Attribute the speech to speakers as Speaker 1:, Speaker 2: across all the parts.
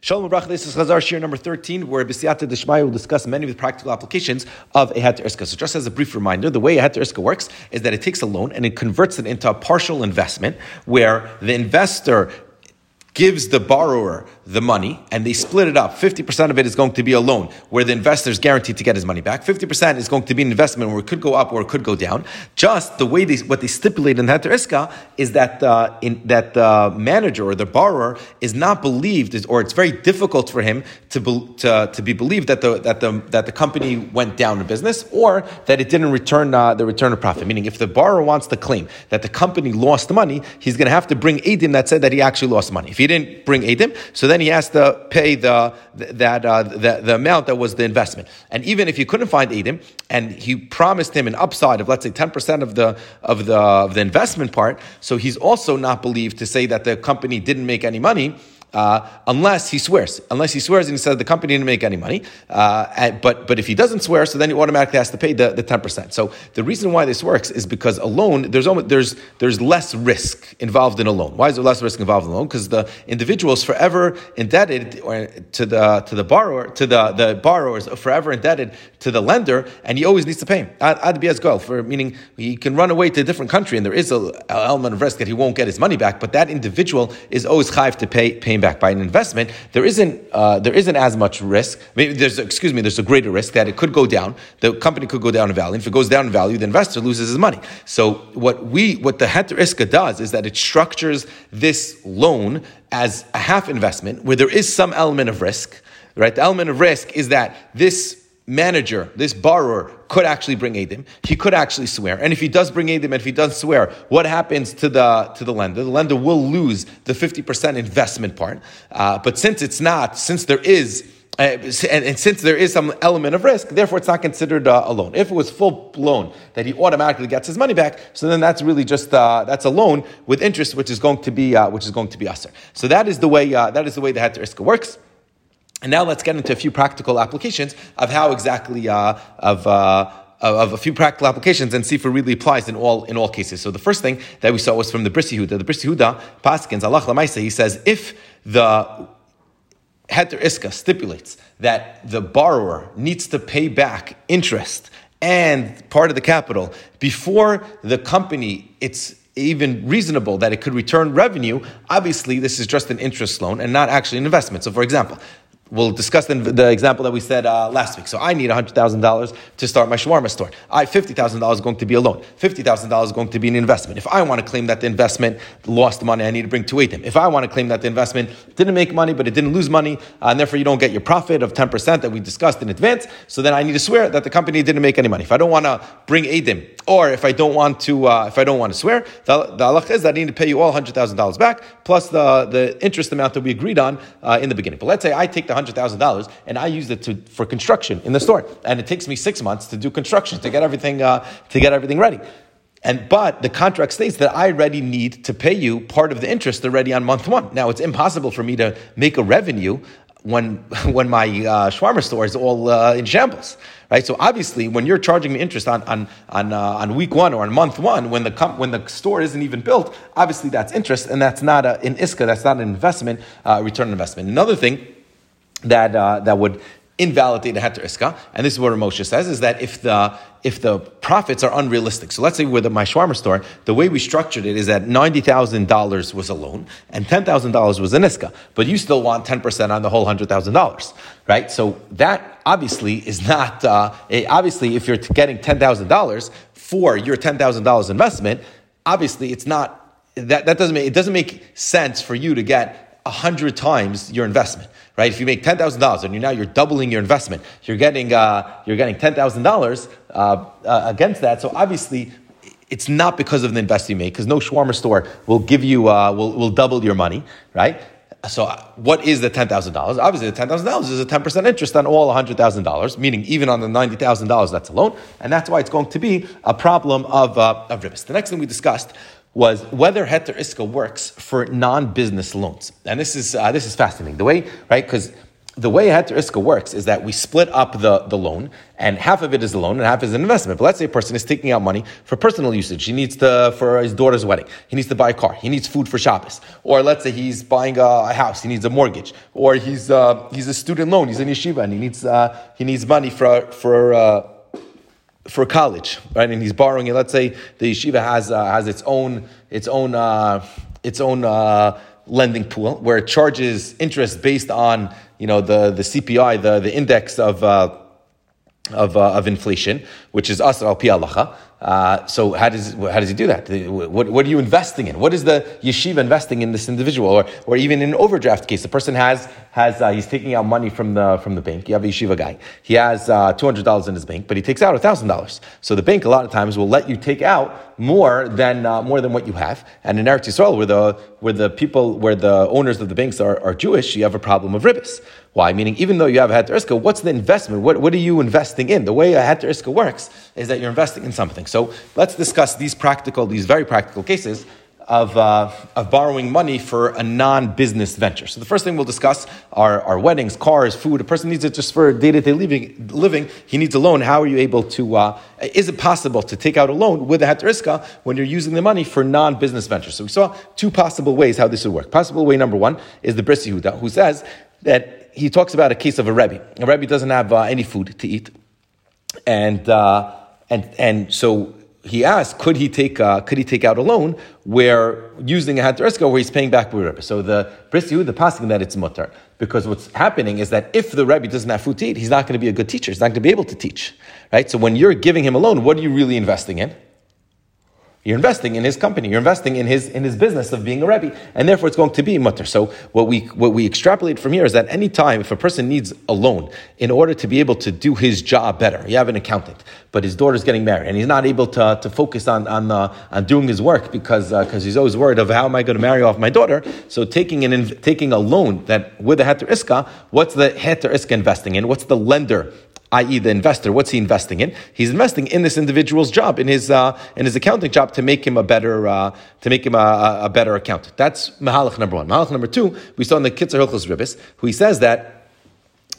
Speaker 1: Shalom Abrach, this is Chazar Shiur number 13, where B'siyata Deshmaya will discuss many of the practical applications of a Heter Iska. So just as a brief reminder, the way a Heter Iska works is that it takes a loan and it converts it into a partial investment where the investor gives the borrower the money and they split it up. 50% of it is going to be a loan where the investor is guaranteed to get his money back. 50% is going to be an investment where it could go up or it could go down. Just the way they, what they stipulate in the Heter Iska is that, uh, in, that the manager or the borrower is not believed or it's very difficult for him to, be, to, to be believed that the, that, the, that the company went down in business or that it didn't return uh, the return of profit. Meaning if the borrower wants to claim that the company lost money, he's going to have to bring edim that said that he actually lost money. If he didn't bring edim, so then he has to pay the that uh, the, the amount that was the investment. And even if he couldn't find Edim, and he promised him an upside of let's say ten percent of the of the of the investment part, so he's also not believed to say that the company didn't make any money uh, unless he swears. Unless he swears and he says the company didn't make any money. Uh, and, but, but if he doesn't swear, so then he automatically has to pay the, the 10%. So the reason why this works is because a loan, there's, almost, there's, there's less risk involved in a loan. Why is there less risk involved in a loan? Because the individual is forever indebted to the, to the borrower, to the, the borrower is forever indebted to the lender, and he always needs to pay. Ad as goal, for meaning he can run away to a different country, and there is an element of risk that he won't get his money back, but that individual is always chayiv to pay, pay back by an investment, there isn't uh, there isn't as much risk. Maybe there's excuse me, there's a greater risk that it could go down. The company could go down in value. If it goes down in value, the investor loses his money. So what we what the Heter Iska does is that it structures this loan as a half investment where there is some element of risk. Right, the element of risk is that this manager, this borrower, could actually bring edim. He could actually swear. And if he does bring edim and if he does swear, what happens to the, to the lender? The lender will lose the 50% investment part. Uh, but since it's not, since there is, uh, and, and, since there is some element of risk, therefore it's not considered uh, a loan. If it was full loan that he automatically gets his money back, so then that's really just uh, that's a loan with interest, which is going to be uh, which is going to be usher. So that is the way uh, that is the way the Heter works. And now let's get into a few practical applications of how exactly uh, of. Uh, of a few practical applications and see if it really applies in all in all cases. So the first thing that we saw was from the Bris Yehuda. The Bris Yehuda Paskins Allah Lamaisa. He says if the Heter Iska stipulates that the borrower needs to pay back interest and part of the capital before the company it's even reasonable that it could return revenue, obviously this is just an interest loan and not actually an investment. So, for example, We'll discuss the, the example that we said uh, last week. So I need $100,000 to start my shawarma store. I $50,000 is going to be a loan. $50,000 is going to be an investment. If I want to claim that the investment lost money, I need to bring two edim. If I want to claim that the investment didn't make money, but it didn't lose money, uh, and therefore you don't get your profit of 10% that we discussed in advance, so then I need to swear that the company didn't make any money. If I don't want to bring edim, or if I don't want to, uh, if I don't want to swear, the, the halach is that I need to pay you all $100,000 back, plus the, the interest amount that we agreed on uh, in the beginning. But let's say I take the hundred thousand dollars and I use it to, for construction in the store, and it takes me six months to do construction to get everything uh, to get everything ready. And but the contract states that I already need to pay you part of the interest already on month one. Now it's impossible for me to make a revenue when when my uh, shawarma store is all uh, in shambles, right? So obviously, when you're charging me interest on on on, uh, on week one or on month one, when the comp- when the store isn't even built, obviously that's interest, and that's not a, an iska, that's not an investment, uh, return investment. Another thing that uh, that would invalidate a heter iska, and this is what Moshe says, is that if the if the profits are unrealistic. So let's say with my shawarma store, the way we structured it is that $90,000 was a loan and $10,000 was an iska, but you still want 10% on the whole $100,000, right? So that obviously is not, uh, obviously if you're getting $10,000 for your $10,000 investment, obviously it's not, that, that doesn't make, it doesn't make sense for you to get hundred times your investment, right? If you make ten thousand dollars and you now you're doubling your investment, you're getting uh, you're getting ten thousand uh, dollars uh, against that. So obviously, it's not because of the investment you make, because no shawarma store will give you uh, will will double your money, right? So uh, what is the ten thousand dollars? Obviously, the ten thousand dollars is a ten percent interest on all hundred thousand dollars, meaning even on the ninety thousand dollars that's a loan, and that's why it's going to be a problem of uh, of ribis. The next thing we discussed was whether heter iska works for non-business loans, and this is uh, this is fascinating. The way right because the way Heter Iska works is that we split up the, the loan, and half of it is a loan and half is an investment. But let's say a person is taking out money for personal usage. He needs to, for his daughter's wedding. He needs to buy a car. He needs food for Shabbos. Or let's say he's buying a, house. He needs a mortgage. Or he's, uh, he's a student loan. He's in yeshiva and he needs, uh, he needs money for, for, uh, for college, right? And he's borrowing it. Let's say the yeshiva has, uh, has its own, its own, uh, its own, uh, lending pool where it charges interest based on you know the, the CPI, the, the index of uh, of, uh, of inflation, which is asr al pi uh, so how does how does he do that? What, what are you investing in? What is the yeshiva investing in this individual, or, or even in an overdraft case? The person has has uh, he's taking out money from the from the bank. You have a yeshiva guy. He has uh, two hundred dollars in his bank, but he takes out thousand dollars. So the bank a lot of times will let you take out more than uh, more than what you have. And in Eretz Yisrael, where the where the people where the owners of the banks are, are Jewish, you have a problem of ribbis. Why? Meaning, even though you have a heter iska, what's the investment? What, what are you investing in? The way a heter iska works is that you're investing in something. So let's discuss these practical, these very practical cases of, uh, of borrowing money for a non-business venture. So the first thing we'll discuss are, are weddings, cars, food. A person needs it just for day-to-day living. living. He needs a loan. How are you able to? Uh, is it possible to take out a loan with a heteriska when you're using the money for non-business ventures? So we saw two possible ways how this would work. Possible way number one is the Bris Yehuda, who says that he talks about a case of a rebbe. A rebbe doesn't have uh, any food to eat, and uh, and and so he asked, could he take uh, could he take out a loan where using a heter iska where he's paying back with Rebbe? So the Bris the passing that it's mutter because what's happening is that if the Rebbe doesn't have food to eat, he's not going to be a good teacher. He's not going to be able to teach, right? So when you're giving him a loan, what are you really investing in? You're investing in his company. You're investing in his in his business of being a rebbe, and therefore it's going to be mutter. So what we what we extrapolate from here is that any time if a person needs a loan in order to be able to do his job better, you have an accountant, but his daughter's getting married, and he's not able to, to focus on on uh, on doing his work because because uh, he's always worried of how am I going to marry off my daughter. So taking an taking a loan that with a heter iska, what's the heter iska investing in? What's the lender i.e., the investor, what's he investing in? He's investing in this individual's job, in his uh, in his accounting job, to make him a better uh, to make him a, a, better accountant. That's mahalach number one. Mahalach number two, we saw in the Kitzur Hilchos Ribbis, who he says that.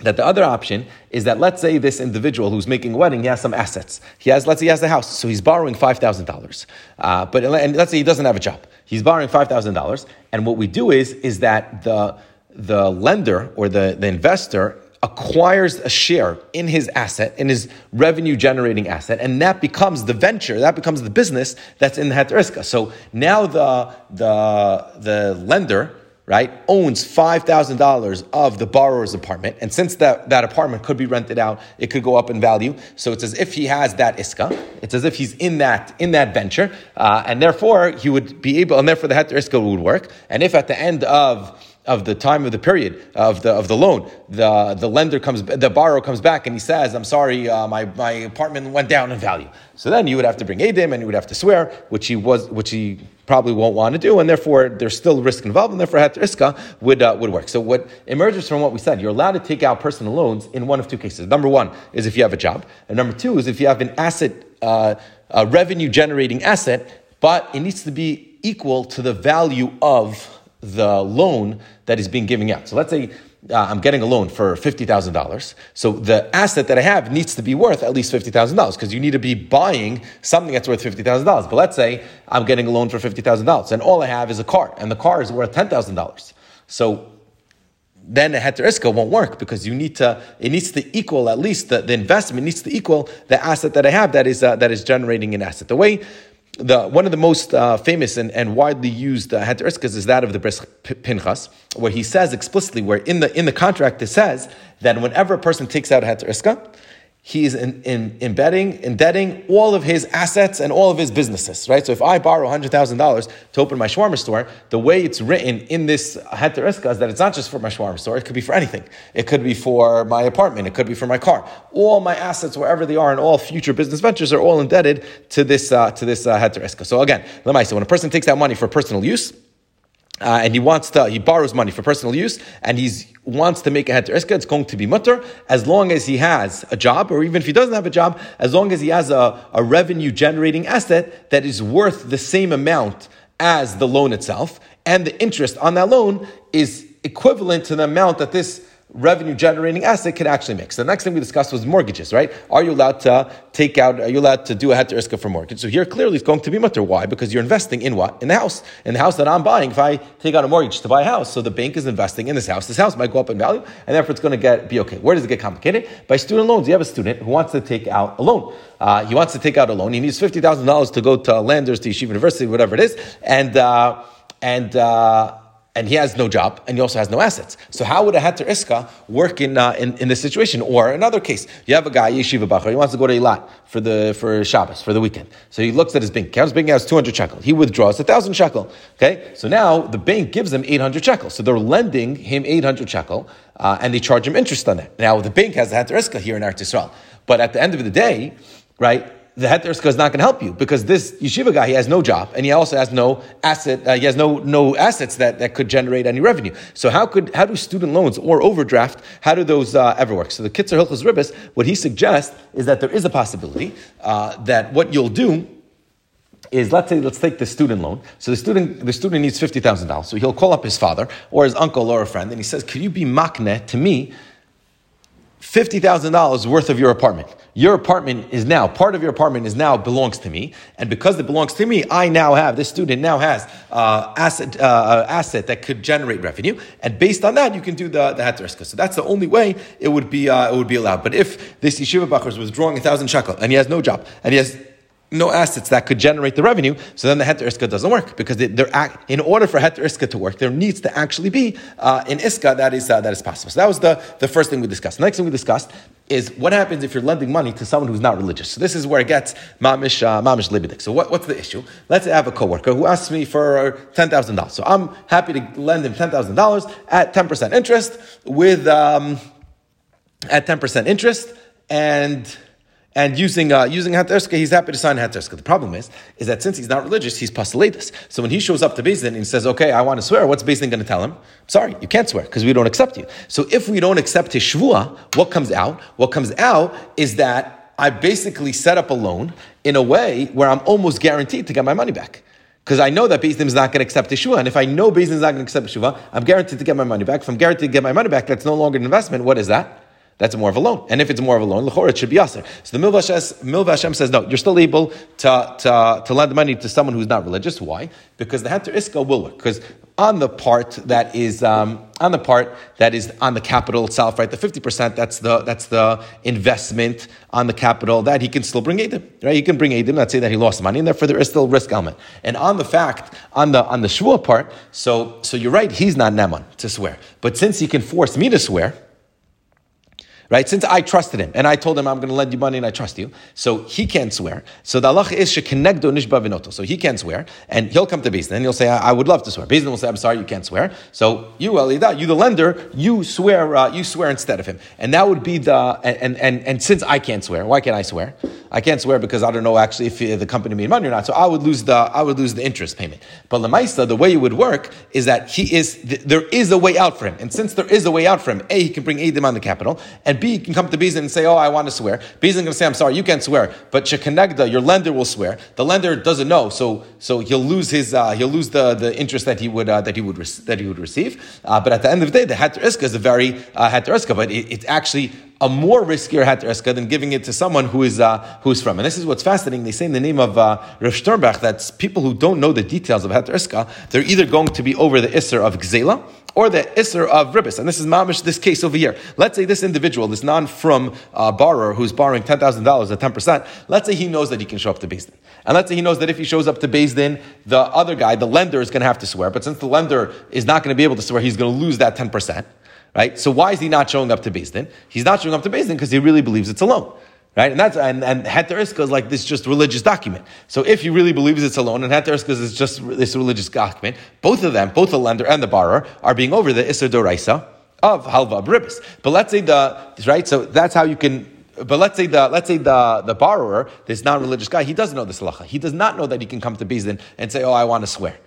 Speaker 1: That the other option is that let's say this individual who's making a wedding, he has some assets. He has, let's say he has the house, so he's borrowing five thousand uh, dollars. But and let's say he doesn't have a job, he's borrowing five thousand dollars. And what we do is is that the the lender or the, the investor acquires a share in his asset, in his revenue generating asset, and that becomes the venture, that becomes the business that's in the Heteriska. So now the, the, the lender, right, owns $5,000 of the borrower's apartment. And since that, that apartment could be rented out, it could go up in value. So it's as if he has that iska. It's as if he's in that, in that venture. Uh, and therefore, he would be able, and therefore the heter would work. And if at the end of of the time of the period of the of the loan, the the lender comes, the borrower comes back and he says, "I'm sorry, uh, my my apartment went down in value." So then you would have to bring edim and you would have to swear, which he was, which he probably won't want to do, and therefore there's still risk involved, and therefore heter iska would uh, would work. So what emerges from what we said, you're allowed to take out personal loans in one of two cases. Number one is if you have a job, and number two is if you have an asset, uh, a revenue generating asset, but it needs to be equal to the value of the loan that is being given out. So let's say uh, I'm getting a loan for $50,000. So the asset that I have needs to be worth at least $50,000 because you need to be buying something that's worth $50,000. But let's say I'm getting a loan for $50,000 and all I have is a car and the car is worth $10,000. So then the heter iska won't work because you need to, it needs to equal at least the, the investment needs to equal the asset that I have that is, uh, that is generating an asset. The way the, one of the most uh, famous and, and widely used uh, is that of the Bris Pinchas, where he says explicitly, where in the in the contract it says that whenever a person takes out heter he is in, in, embedding, indebting all of his assets and all of his businesses, right? So if I borrow $100,000 to open my shawarma store, the way it's written in this heter is that it's not just for my shawarma store, it could be for anything. It could be for my apartment, it could be for my car. All my assets, wherever they are, and all future business ventures are all indebted to this, uh, to this uh, heter So again, so when a person takes that money for personal use, uh, and he wants to, he borrows money for personal use, and he wants to make a heter. Iska, it's going to be mutter as long as he has a job, or even if he doesn't have a job, as long as he has a, a revenue generating asset that is worth the same amount as the loan itself, and the interest on that loan is equivalent to the amount that this revenue generating asset can actually make. So the next thing we discussed was mortgages, right? Are you allowed to take out, are you allowed to do a heter iska for mortgage? So here clearly it's going to be mutter. Why? Because you're investing in what? In the house. In the house that I'm buying. If I take out a mortgage to buy a house, so the bank is investing in this house. This house might go up in value, and therefore it's going to get be okay. Where does it get complicated? By student loans. You have a student who wants to take out a loan. Uh, he wants to take out a loan. He needs $50,000 to go to Landers, to Yeshiva University, whatever it is. And, uh, and, uh, and he has no job, and he also has no assets. So how would a heter iska work in, uh, in, in this situation? Or another case, you have a guy, yeshiva bachar, he wants to go to Eilat for the for Shabbos, for the weekend. So he looks at his bank account, his bank account has 200 shekel. He withdraws 1,000 shekel. Okay, so now the bank gives him 800 shekel. So they're lending him 800 shekel, uh, and they charge him interest on that. Now the bank has a heter iska here in Eretz Yisrael. But at the end of the day, right, the heter is not going to help you because this yeshiva guy he has no job and he also has no asset uh, he has no no assets that, that could generate any revenue. So how could how do student loans or overdraft how do those uh, ever work? So the Kitzur Hilchos Ribbis what he suggests is that there is a possibility uh, that what you'll do is let's say let's take the student loan. So the student the student needs fifty thousand dollars. So he'll call up his father or his uncle or a friend and he says, "Could you be makne to me?" $50,000 worth of your apartment. Your apartment is now, part of your apartment is now belongs to me. And because it belongs to me, I now have, this student now has uh, asset, uh, asset that could generate revenue. And based on that, you can do the, the heteriska. So that's the only way it would be, uh, it would be allowed. But if this yeshiva bacher is withdrawing a thousand shekel and he has no job and he has no assets that could generate the revenue, so then the heter iska doesn't work because they, act, in order for heter iska to work, there needs to actually be uh, an iska that is uh, that is possible. So that was the, the first thing we discussed. The next thing we discussed is what happens if you're lending money to someone who's not religious. So this is where it gets mamish uh, mamish libidik. So what, what's the issue? Let's say I have a coworker who asks me for ten thousand dollars. So I'm happy to lend him ten thousand dollars at ten percent interest with um, at ten percent interest and and using uh, using heter iska, he's happy to sign heter iska. The problem is, is that since he's not religious, he's pasilatus. So when he shows up to Beis Din and he says, "Okay, I want to swear," what's Beis Din going to tell him? Sorry, you can't swear because we don't accept you. So if we don't accept his shvua, what comes out? What comes out is that I basically set up a loan in a way where I'm almost guaranteed to get my money back. Because I know that Beis Din is not going to accept Yeshua. And if I know Beis Din is not going to accept Yeshua, I'm guaranteed to get my money back. If I'm guaranteed to get my money back, that's no longer an investment. What is that? That's more of a loan. And if it's more of a loan, it should be aser. So the Malveh Hashem says, no, you're still able to, to, to lend money to someone who's not religious. Why? Because the heter iska will work. Because on the part that is um, on the part that is on the capital itself, right? The fifty percent that's the that's the investment on the capital that he can still bring edim, right? He can bring edim. Let's say that he lost money, and therefore there is still risk element. And on the fact on the on the shvua part, so so you're right. He's not neman to swear, but since he can force me to swear right? Since I trusted him and I told him I'm going to lend you money and I trust you, so he can't swear. So the Allah is shekenegdo nishba vinoto. So he can't swear, and he'll come to Beis Din and he'll say, I, I would love to swear. Beis Din will say, I'm sorry, you can't swear. So you, Alida, you the lender, you swear, uh, you swear instead of him, and that would be the and and and since I can't swear, why can't I swear? I can't swear because I don't know actually if the company made money or not. So I would lose the I would lose the interest payment. But Lamaisa, the way it would work is that he is there is a way out for him, and since there is a way out for him, a he can bring Edim on the capital, and b can come to Beis Din and say, "Oh, I want to swear." Beis Din going to say, "I'm sorry, you can't swear," but Shekanegda, your lender will swear. The lender doesn't know, so so he'll lose his uh, he'll lose the, the interest that he would uh, that he would that he would receive. Uh, but at the end of the day, the Heter Iska is a very uh, Iska, but it, it's actually a more riskier heter than giving it to someone who is uh, who is from. And this is what's fascinating. They say in the name of uh, Rav Sternbach that people who don't know the details of heter they're either going to be over the isser of gzela or the isser of ribis. And this is mamish this case over here. Let's say this individual, this non from uh, borrower who's borrowing ten thousand dollars at ten percent. Let's say he knows that he can show up to Beis Din, and let's say he knows that if he shows up to Beis Din, the other guy, the lender, is going to have to swear. But since the lender is not going to be able to swear, he's going to lose that ten percent right? So why is he not showing up to Din? He's not showing up to Din because he really believes it's a loan. Right? And that's and, and Heter is like this just religious document. So if he really believes it's a loan and Heter is just this religious document, both of them, both the lender and the borrower, are being over the Isser Doraisa of Halva Bribis. But let's say the right, so that's how you can but let's say the let's say the, the borrower, this non-religious guy, he doesn't know the halacha. He does not know that he can come to Din and say, "Oh, I want to swear."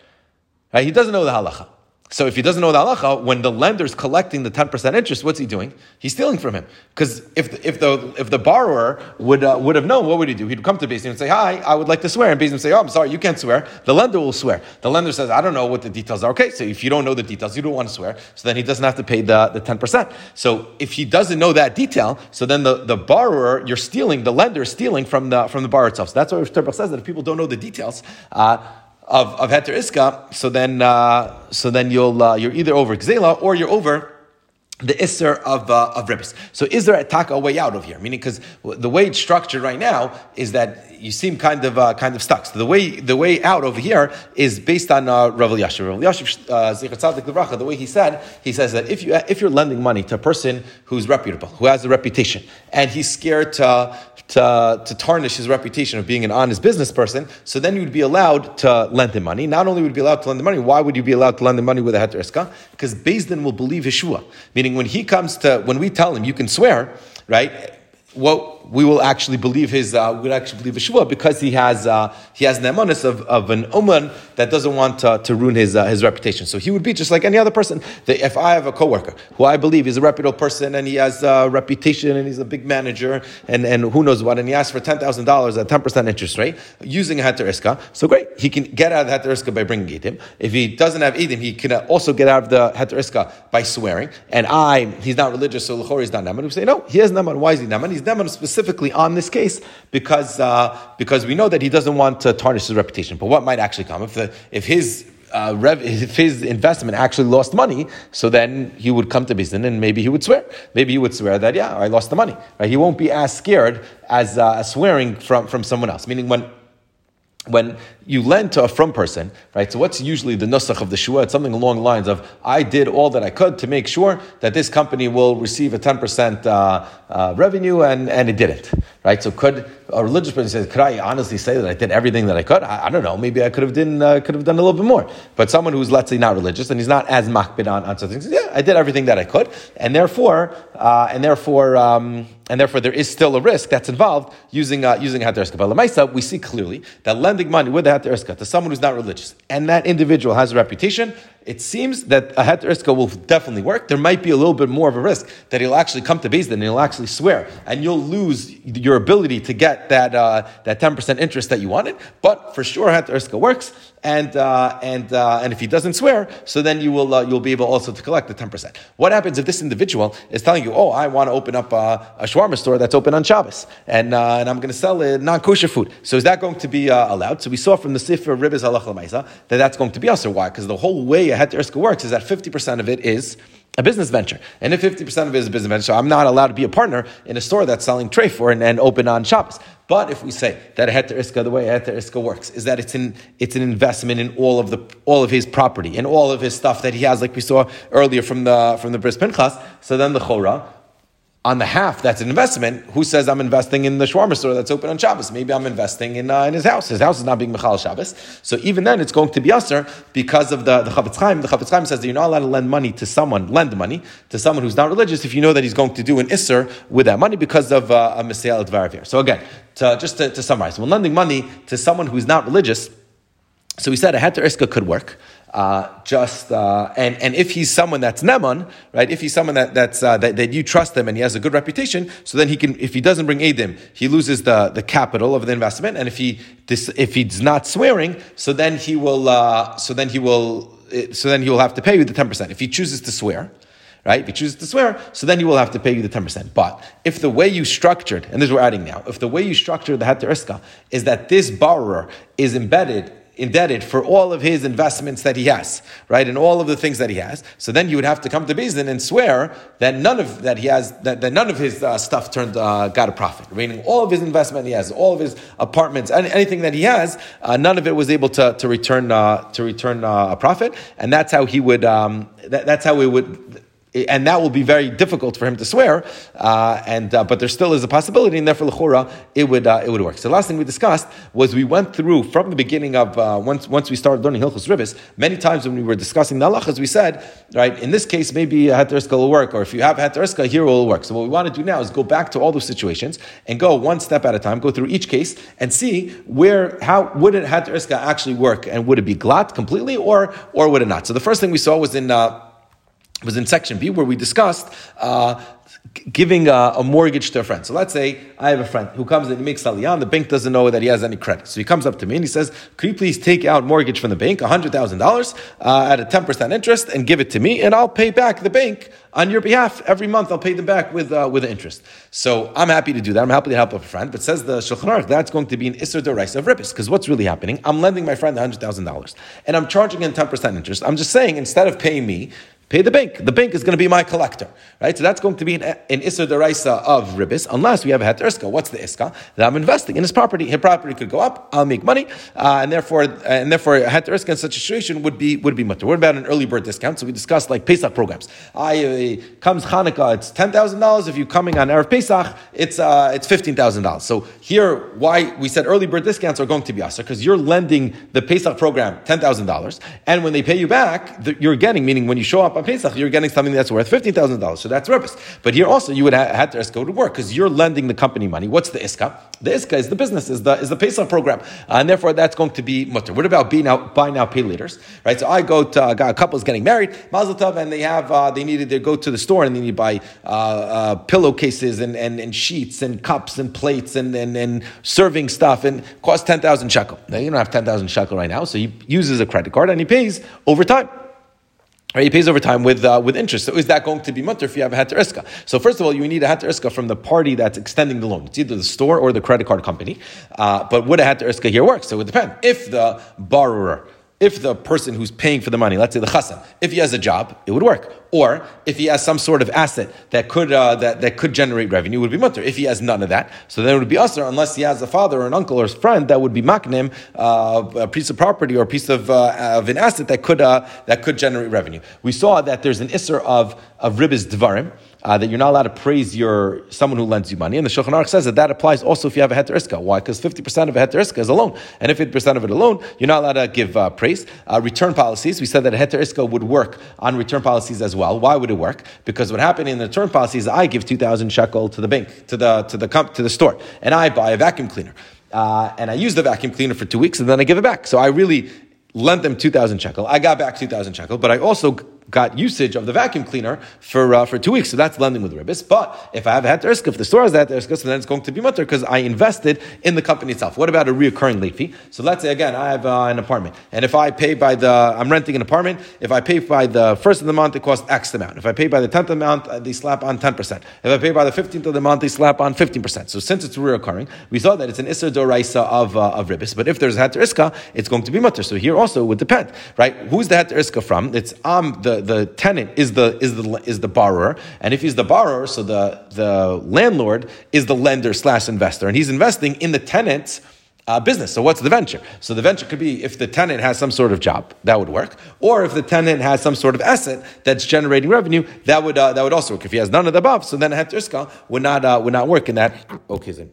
Speaker 1: Right? He doesn't know the halacha. So if he doesn't know the halacha, when the lender's collecting the ten percent interest, what's he doing? He's stealing from him. Because if if the if the borrower would uh, would have known, what would he do? He'd come to Beis and say, "Hi, I would like to swear," and would say, "Oh, I'm sorry, you can't swear." The lender will swear. The lender says, "I don't know what the details are." Okay, so if you don't know the details, you don't want to swear. So then he doesn't have to pay the the ten percent. So if he doesn't know that detail, so then the, the borrower you're stealing, the lender is stealing from the from the borrower itself. So that's why Rebbe says that if people don't know the details. Uh, of, of heter iska, so then uh, so then you'll uh, you're either over gzela or you're over the isser of uh, of ribbis. So is there a taka way out of here? Meaning, because the way it's structured right now is that you seem kind of uh, kind of stuck. So the way the way out over here is based on uh, Rav Elyashiv. Rav Elyashiv, uh, the way he said, he says that if you if you're lending money to a person who's reputable, who has a reputation, and he's scared to to, to tarnish his reputation of being an honest business person, so then you would be allowed to lend him money. Not only would you be allowed to lend him money, why would you be allowed to lend him money with a heter iska? Because Din will believe Yeshua. Meaning when he comes to, when we tell him you can swear, right? What we will actually believe his, uh, we would actually believe Yeshua because he has, uh, he has an of, of an uman that doesn't want to, to ruin his, uh, his reputation. So he would be just like any other person. If I have a coworker who I believe is a reputable person and he has a reputation and he's a big manager and, and who knows what, and he asks for $10,000 at 10% interest rate using a heter iska, so great. He can get out of the heter iska by bringing edim. If he doesn't have edim, he can also get out of the heter iska by swearing. And I, he's not religious, so Lechori is not Naman. We say, no, he has Naman. Why is he Naman? He's Naman specifically on this case because, uh, because we know that he doesn't want to tarnish his reputation. But what might actually come if, the, if his uh, rev, if his investment actually lost money, so then he would come to Beis and maybe he would swear. Maybe he would swear that, yeah, I lost the money. Right? He won't be as scared as uh, swearing from, from someone else. Meaning when when you lend to a from person, right? So what's usually the nusach of the shua? It's something along the lines of, I did all that I could to make sure that this company will receive a 10% uh, uh, revenue and, and it didn't, right? So could a religious person say, could I honestly say that I did everything that I could? I, I don't know. Maybe I could have done, uh, could have done a little bit more. But someone who's, let's say, not religious and he's not as makbid on, on certain things, yeah, I did everything that I could. And therefore, uh, and therefore, um, and therefore there is still a risk that's involved using, uh, using Heter But Lamaisa, we see clearly that lending money with the Heter to someone who's not religious, and that individual has a reputation, it seems that a heter iska will definitely work. There might be a little bit more of a risk that he'll actually come to Beis Din and he'll actually swear, and you'll lose your ability to get that uh, that ten percent interest that you wanted. But for sure, heter iska works, and uh, and uh, and if he doesn't swear, so then you will uh, you'll be able also to collect the ten percent. What happens if this individual is telling you, "Oh, I want to open up a, a shawarma store that's open on Shabbos, and uh, and I'm going to sell it non kosher food"? So is that going to be uh, allowed? So we saw from the Sefer Ribbis Halach that that's going to be also why because the whole way a heter works is that fifty percent of it is a business venture. And if 50% of it is a business venture, I'm not allowed to be a partner in a store that's selling tray for and, and open on Shabbos. But if we say that a heter iska, the way a heter iska works, is that it's an it's an investment in all of the all of his property and all of his stuff that he has, like we saw earlier from the from the Bris Pinchas. So then the chora, on the half that's an investment, who says I'm investing in the shawarma store that's open on Shabbos? Maybe I'm investing in, uh, in his house. His house is not being Mechal Shabbos. So even then, it's going to be Aser because of the, the Chafetz Chaim. The Chafetz Chaim says that you're not allowed to lend money to someone, lend money to someone who's not religious if you know that he's going to do an Isser with that money because of uh, a Messiah Dvaravir. So again, to, just to, to summarize, when lending money to someone who's not religious, so we said a heter iska could work. Uh, just uh, and and if he's someone that's neman, right? If he's someone that that's uh, that, that you trust him and he has a good reputation, so then he can. If he doesn't bring edim, he loses the, the capital of the investment. And if he this, if he's not swearing, so then he will. Uh, so then he will. So then he will have to pay you the ten percent. If he chooses to swear, right? If he chooses to swear, so then he will have to pay you the 10%. But if the way you structured, and this we're adding now, if the way you structured the Heter Iska is that this borrower is embedded indebted for all of his investments that he has, right, and all of the things that he has. So then you would have to come to Beis Din and swear that none of that he has that, that none of his uh, stuff turned uh, got a profit, meaning all of his investment he has, all of his apartments, any, anything that he has, uh, none of it was able to to return uh, to return uh, a profit, and that's how he would. Um, that, that's how we would and that will be very difficult for him to swear. Uh, and uh, but there still is a possibility, and therefore lechora it would uh, it would work. So the last thing we discussed was we went through from the beginning of uh, once once we started learning Hilchos Ribbis. Many times when we were discussing the halachas, we said right in this case maybe heteriska will work, or if you have heteriska here will work. So what we want to do now is go back to all those situations and go one step at a time, go through each case and see where how would it heteriska actually work, and would it be glot completely or or would it not? So the first thing we saw was in. Was in section B where we discussed uh, giving a, a, mortgage to a friend. So let's say I have a friend who comes and he makes aliyah, the bank doesn't know that he has any credit. So he comes up to me and he says, could you please take out mortgage from the bank, $100,000 uh, at a 10% interest and give it to me and I'll pay back the bank on your behalf every month. I'll pay them back with, uh, with interest. So I'm happy to do that. I'm happy to help a friend. But says the Shulchan Aruch, that's going to be an Isser Dorais of Ribbis. Because what's really happening? I'm lending my friend $100,000 and I'm charging him 10% interest. I'm just saying, instead of paying me, pay the bank. The bank is going to be my collector, right? So that's going to be an, an Isser Deraisa of Ribis, unless we have a Heter Iska. What's the Iska? That I'm investing in his property. His property could go up, I'll make money, uh, and therefore, and therefore, a Heter Iska in such a situation would be would be mutter. What about an early bird discount? So we discussed like Pesach programs. I uh, comes Hanukkah, it's ten thousand dollars. If you're coming on erev Pesach, it's uh, it's fifteen thousand dollars. So here, why we said early bird discounts are going to be asa because you're lending the Pesach program ten thousand dollars, and when they pay you back, you're getting meaning when you show up on Pesach, you're getting something that's worth fifteen thousand dollars. So that's ribbis. But here also you would have had to iska to work because you're lending the company money. What's the iska? The iska is the business, is the is the Pesach program, uh, and therefore that's going to be mutter. What about being out buy now pay later? Right. So I go to uh, a couple is getting married, Mazel Tov, and they have uh, they needed to go to the store and they need to buy uh, uh, pillowcases and, and, and sheets and cups and plates and, and, and serving stuff and cost ten thousand shekel. Now you don't have ten thousand shekel right now, so he uses a credit card and he pays over time. Right, he pays over time with uh, with interest. So is that going to be mutter if you have a heter iska? So first of all, you need a heter iska from the party that's extending the loan. It's either the store or the credit card company. Uh, but would a heter iska here work? So it would depend. If the borrower if the person who's paying for the money, let's say the chassan, if he has a job, it would work. Or if he has some sort of asset that could uh, that, that could generate revenue, would be mutter. If he has none of that, so then it would be usher unless he has a father or an uncle or a friend that would be maknim uh, a piece of property or a piece of, uh, of an asset that could uh, that could generate revenue. We saw that there's an isser of of ribis dvarim uh, that you're not allowed to praise your someone who lends you money. And the Shulchan Aruch says that that applies also if you have a heter iska. Why? Because 50% of a heter iska is a loan. And if 50% of it alone, you're not allowed to give uh, praise. Uh, return policies, we said that a heter iska would work on return policies as well. Why would it work? Because what happened in the return policy is I give 2,000 shekel to the bank, to the, to the, comp, to the store, and I buy a vacuum cleaner. Uh, and I use the vacuum cleaner for two weeks and then I give it back. So I really lent them 2,000 shekel. I got back 2,000 shekel, but I also got usage of the vacuum cleaner for uh, for two weeks. So that's lending with ribbis. But if I have a heter if the store has that heter so then it's going to be mutter because I invested in the company itself. What about a reoccurring late fee? So let's say again, I have uh, an apartment, and if I pay by the, I'm renting an apartment. If I pay by the first of the month, it costs X amount. If I pay by the tenth month, uh, they slap on ten percent. If I pay by the fifteenth of the month, they slap on fifteen percent. So since it's reoccurring, we saw that it's an isser doraisa of uh, of ribbis. But if there's a heter iska, it's going to be mutter. So here also would depend, right? Who's the heter iska from? It's um the the tenant is the is the is the borrower, and if he's the borrower, so the the landlord is the lender slash investor, and he's investing in the tenant's uh, business. So what's the venture? So the venture could be if the tenant has some sort of job, that would work, or if the tenant has some sort of asset that's generating revenue, that would uh, that would also work. If he has none of the above, so then a heter would not uh, would not work in that. Okay, then.